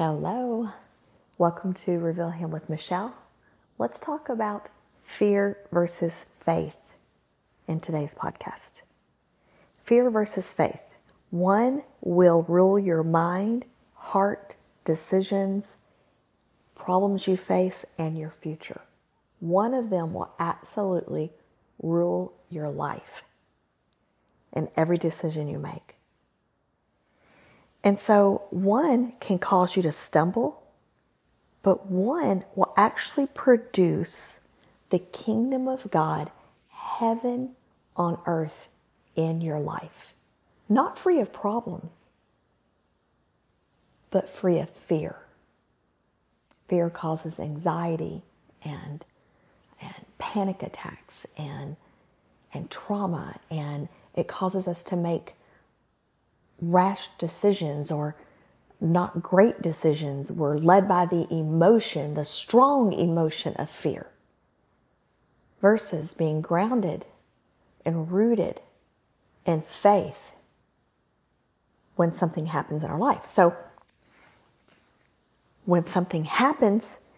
Hello. Welcome to Reveal Him with Michelle. Let's talk about fear versus faith in today's podcast. Fear versus faith. One will rule your mind, heart, decisions, problems you face, and your future. One of them will absolutely rule your life and every decision you make. And so one can cause you to stumble, but one will actually produce the kingdom of God, heaven on earth in your life. Not free of problems, but free of fear. Fear causes anxiety and, and panic attacks and, and trauma, and it causes us to make rash decisions or not great decisions. We're led by the emotion, the strong emotion of fear, versus being grounded and rooted in faith when something happens in our life. So, when something happens,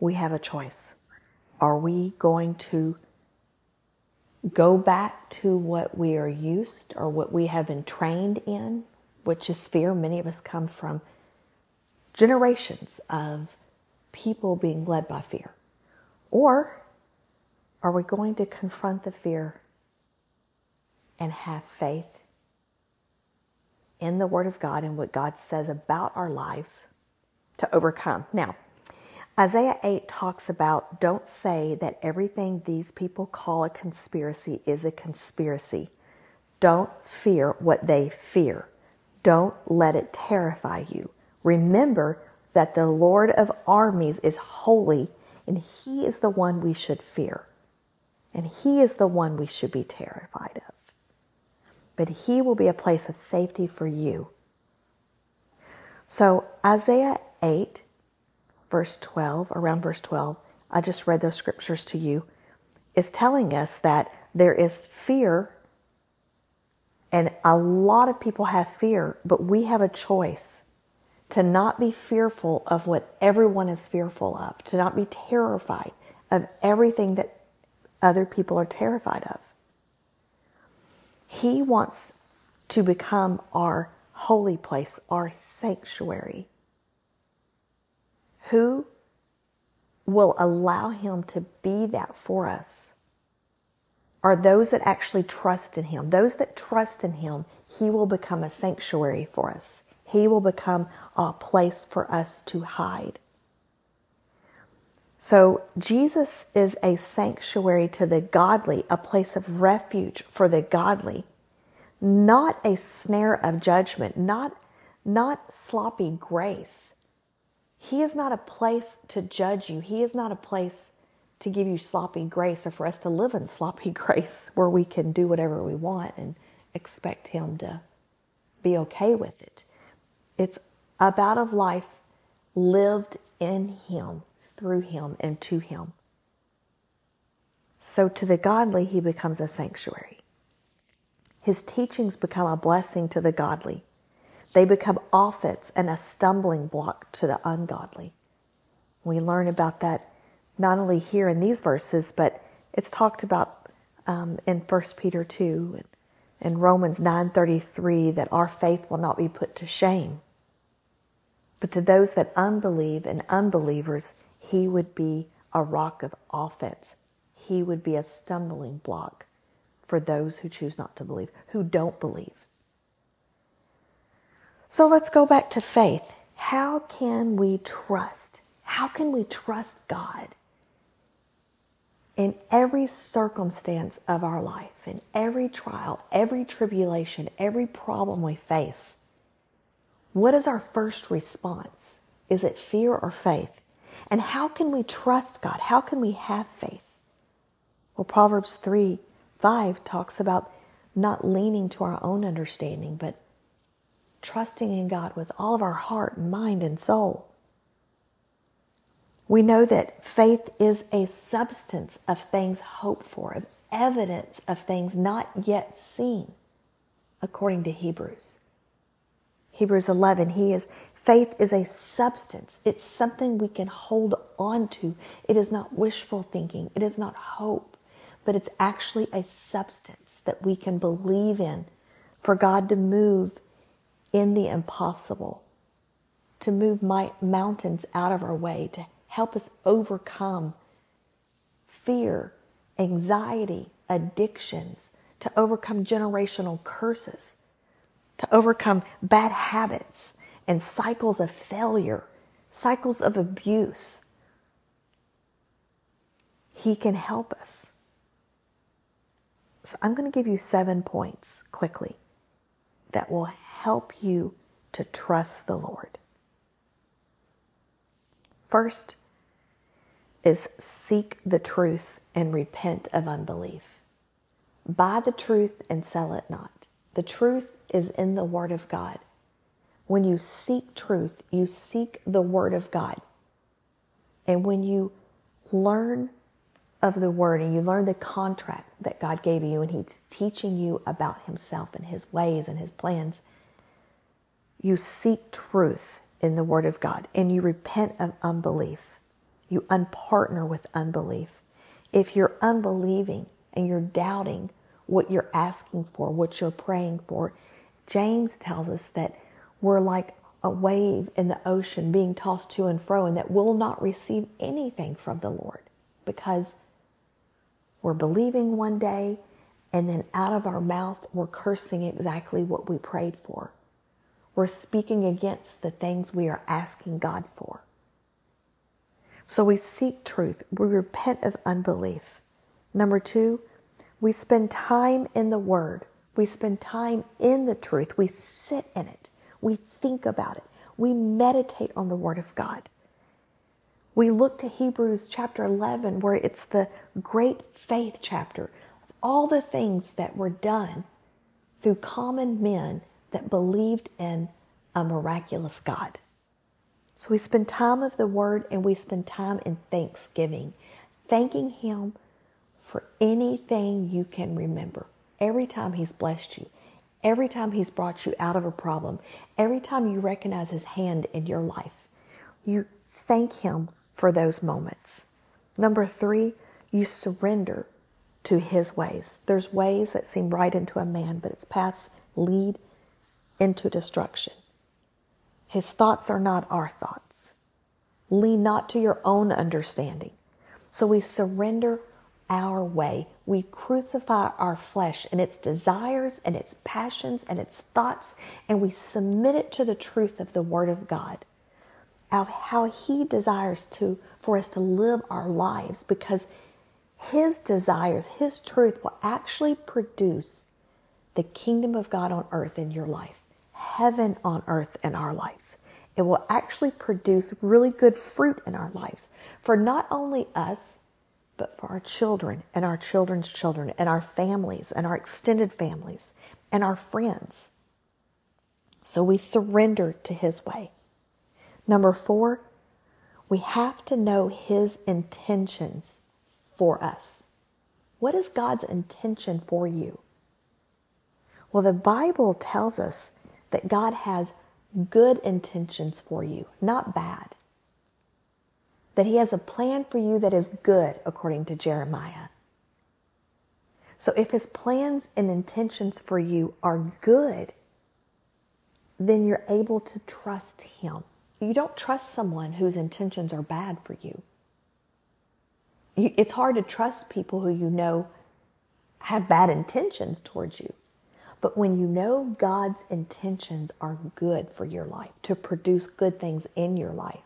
we have a choice. Are we going to go back to what we are used or what we have been trained in which is fear. Many of us come from generations of people being led by fear. Or are we going to confront the fear and have faith in the Word of God and what God says about our lives to overcome? Now, Isaiah 8 talks about don't say that everything these people call a conspiracy is a conspiracy. Don't fear what they fear. Don't let it terrify you. Remember that the Lord of armies is holy and he is the one we should fear. And he is the one we should be terrified of. But he will be a place of safety for you. So, Isaiah 8, verse 12, around verse 12, I just read those scriptures to you, is telling us that there is fear and a lot of people have fear, but we have a choice to not be fearful of what everyone is fearful of, to not be terrified of everything that other people are terrified of. He wants to become our holy place, our sanctuary. Who will allow Him to be that for us? are those that actually trust in Him. Those that trust in Him, He will become a sanctuary for us. He will become a place for us to hide. So, Jesus is a sanctuary to the godly, a place of refuge for the godly, not a snare of judgment, not, not sloppy grace. He is not a place to judge you. He is not a place to give you sloppy grace or for us to live in sloppy grace where we can do whatever we want and expect Him to be okay with it. It's about a life lived in Him, through Him, and to Him. So to the godly, He becomes a sanctuary. His teachings become a blessing to the godly. They become offense and a stumbling block to the ungodly. We learn about that not only here in these verses, but it's talked about um, in 1 Peter 2 and Romans 9:33 that our faith will not be put to shame. But to those that unbelieve and unbelievers, he would be a rock of offense. He would be a stumbling block for those who choose not to believe, who don't believe. So let's go back to faith. How can we trust? How can we trust God in every circumstance of our life, in every trial, every tribulation, every problem we face, what is our first response? Is it fear or faith? And how can we trust God? How can we have faith? Well, Proverbs 3 5 talks about not leaning to our own understanding, but trusting in God with all of our heart mind and soul. We know that faith is a substance of things hoped for, of evidence of things not yet seen, according to Hebrews. Hebrews 11, he is Faith is a substance. It's something we can hold on to. It is not wishful thinking. It is not hope, but it's actually a substance that we can believe in for God to move in the impossible, to move my mountains out of our way, to help us overcome fear, anxiety, addictions, to overcome generational curses, to overcome bad habits and cycles of failure, cycles of abuse. He can help us. So I'm going to give you seven points quickly that will help you to trust the Lord. First is seek the truth and repent of unbelief. Buy the truth and sell it not. The truth is in the Word of God. When you seek truth, you seek the Word of God. And when you learn of the Word and you learn the contract that God gave you, and He's teaching you about Himself and His ways and His plans, you seek truth in the Word of God and you repent of unbelief. You unpartner with unbelief. If you're unbelieving and you're doubting what you're asking for, what you're praying for, James tells us that we're like a wave in the ocean being tossed to and fro and that will not receive anything from the Lord because we're believing one day and then out of our mouth we're cursing exactly what we prayed for. We're speaking against the things we are asking God for. So we seek truth. We repent of unbelief. Number two, we spend time in the Word. We spend time in the truth. We sit in it. We think about it. We meditate on the Word of God. We look to Hebrews chapter 11, where it's the great faith chapter of all the things that were done through common men that believed in a miraculous God. So we spend time of the Word and we spend time in thanksgiving, thanking Him for anything you can remember. Every time He's blessed you, every time He's brought you out of a problem, every time you recognize His hand in your life, you thank Him for those moments. Number three, you surrender to His ways. There's ways that seem right into a man, but its paths lead into destruction. His thoughts are not our thoughts. Lean not to your own understanding. So we surrender our way. We crucify our flesh and its desires and its passions and its thoughts, and we submit it to the truth of the Word of God, of how He desires to for us to live our lives, because His desires, His truth will actually produce the kingdom of God on earth in your life, heaven on earth in our lives. It will actually produce really good fruit in our lives for not only us, but for our children and our children's children and our families and our extended families and our friends. So we surrender to His way. Number four, we have to know His intentions for us. What is God's intention for you? Well, the Bible tells us that God has good intentions for you, not bad that He has a plan for you that is good, according to Jeremiah. So if His plans and intentions for you are good, then you're able to trust Him. You don't trust someone whose intentions are bad for you. It's hard to trust people who you know have bad intentions towards you. But when you know God's intentions are good for your life, to produce good things in your life,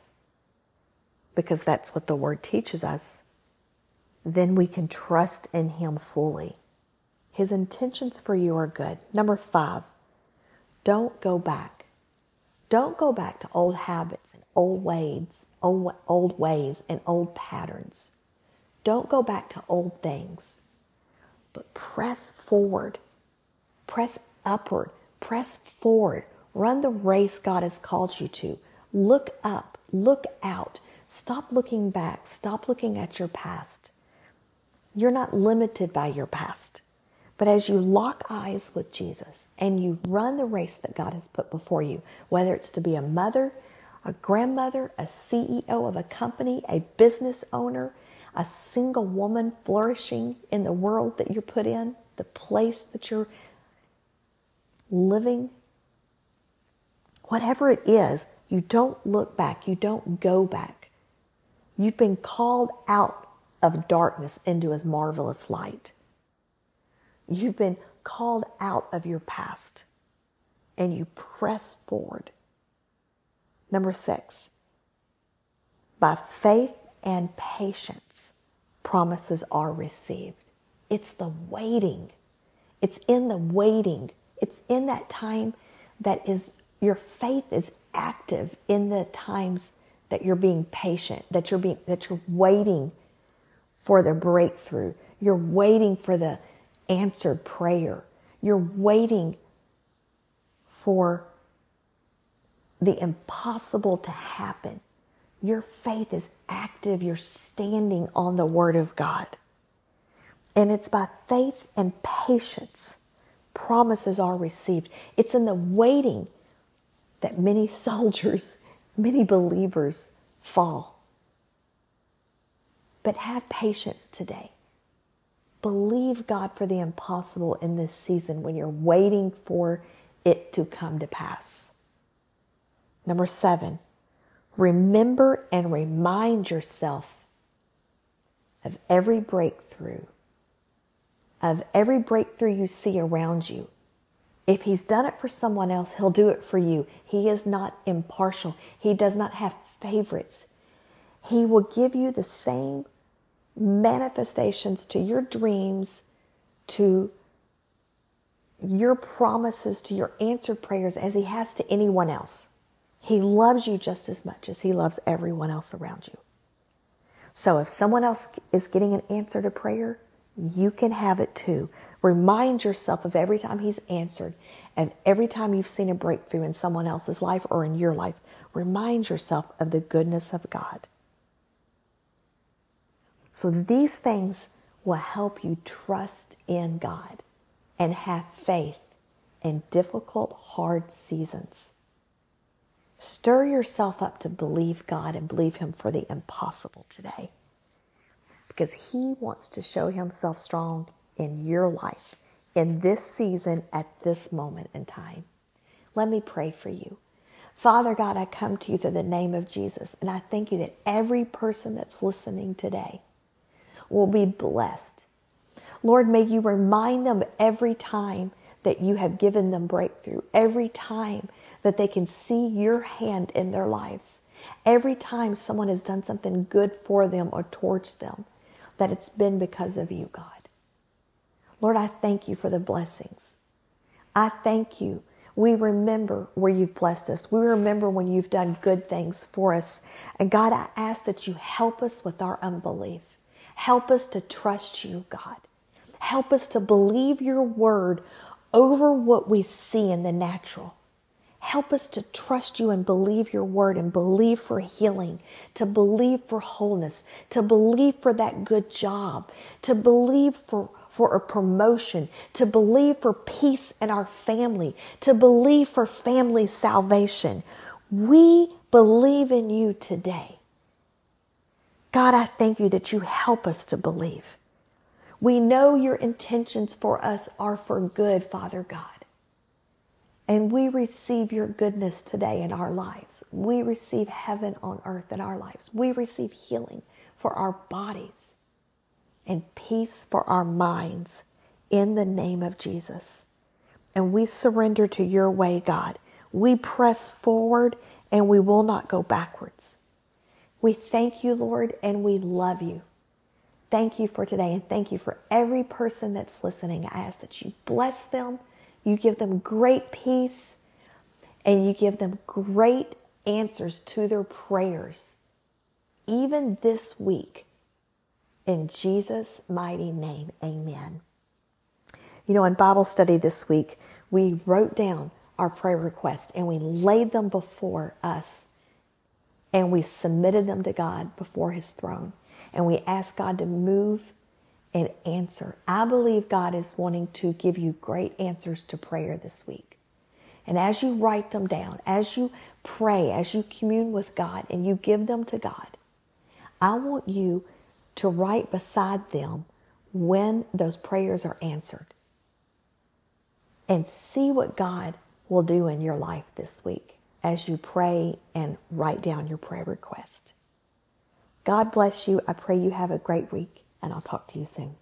because that's what the Word teaches us, then we can trust in Him fully. His intentions for you are good. Number five, don't go back. Don't go back to old habits and old ways, old, old ways and old patterns. Don't go back to old things, but press forward, press upward, press forward. Run the race God has called you to. Look up, look out. Stop looking back. Stop looking at your past. You're not limited by your past. But as you lock eyes with Jesus and you run the race that God has put before you, whether it's to be a mother, a grandmother, a CEO of a company, a business owner, a single woman flourishing in the world that you're put in, the place that you're living, whatever it is, you don't look back, you don't go back. You've been called out of darkness into his marvelous light. You've been called out of your past and you press forward. Number six, by faith and patience, promises are received. It's the waiting. It's in the waiting. It's in that time that is your faith is active in the times that you're being patient, that you're being that you're waiting for the breakthrough. You're waiting for the answered prayer. You're waiting for the impossible to happen. Your faith is active. You're standing on the Word of God. And it's by faith and patience promises are received. It's in the waiting that many soldiers, many believers fall. But have patience today. Believe God for the impossible in this season when you're waiting for it to come to pass. Number seven, remember and remind yourself of every breakthrough, of every breakthrough you see around you. If he's done it for someone else, he'll do it for you. He is not impartial. He does not have favorites. He will give you the same manifestations to your dreams, to your promises, to your answered prayers as He has to anyone else. He loves you just as much as He loves everyone else around you. So if someone else is getting an answer to prayer, you can have it too. Remind yourself of every time He's answered and every time you've seen a breakthrough in someone else's life or in your life. Remind yourself of the goodness of God. So these things will help you trust in God and have faith in difficult, hard seasons. Stir yourself up to believe God and believe Him for the impossible today because He wants to show Himself strong in your life in this season at this moment in time. Let me pray for you. Father God, I come to you through the name of Jesus, and I thank you that every person that's listening today will be blessed. Lord, may you remind them every time that you have given them breakthrough, every time that they can see your hand in their lives, every time someone has done something good for them or towards them, that it's been because of you, God. Lord, I thank you for the blessings. I thank you. We remember where you've blessed us. We remember when you've done good things for us. And God, I ask that you help us with our unbelief. Help us to trust you, God. Help us to believe your word over what we see in the natural. Help us to trust you and believe your word and believe for healing, to believe for wholeness, to believe for that good job, to believe for, for a promotion, to believe for peace in our family, to believe for family salvation. We believe in you today. God, I thank you that you help us to believe. We know your intentions for us are for good, Father God. And we receive your goodness today in our lives. We receive heaven on earth in our lives. We receive healing for our bodies and peace for our minds in the name of Jesus. And we surrender to your way, God. We press forward and we will not go backwards. We thank you, Lord, and we love you. Thank you for today, and thank you for every person that's listening. I ask that you bless them, you give them great peace, and you give them great answers to their prayers, even this week. In Jesus' mighty name, amen. You know, in Bible study this week, we wrote down our prayer requests and we laid them before us and we submitted them to God before His throne. And we asked God to move and answer. I believe God is wanting to give you great answers to prayer this week. And as you write them down, as you pray, as you commune with God and you give them to God, I want you to write beside them when those prayers are answered and see what God will do in your life this week as you pray and write down your prayer request. God bless you. I pray you have a great week, and I'll talk to you soon.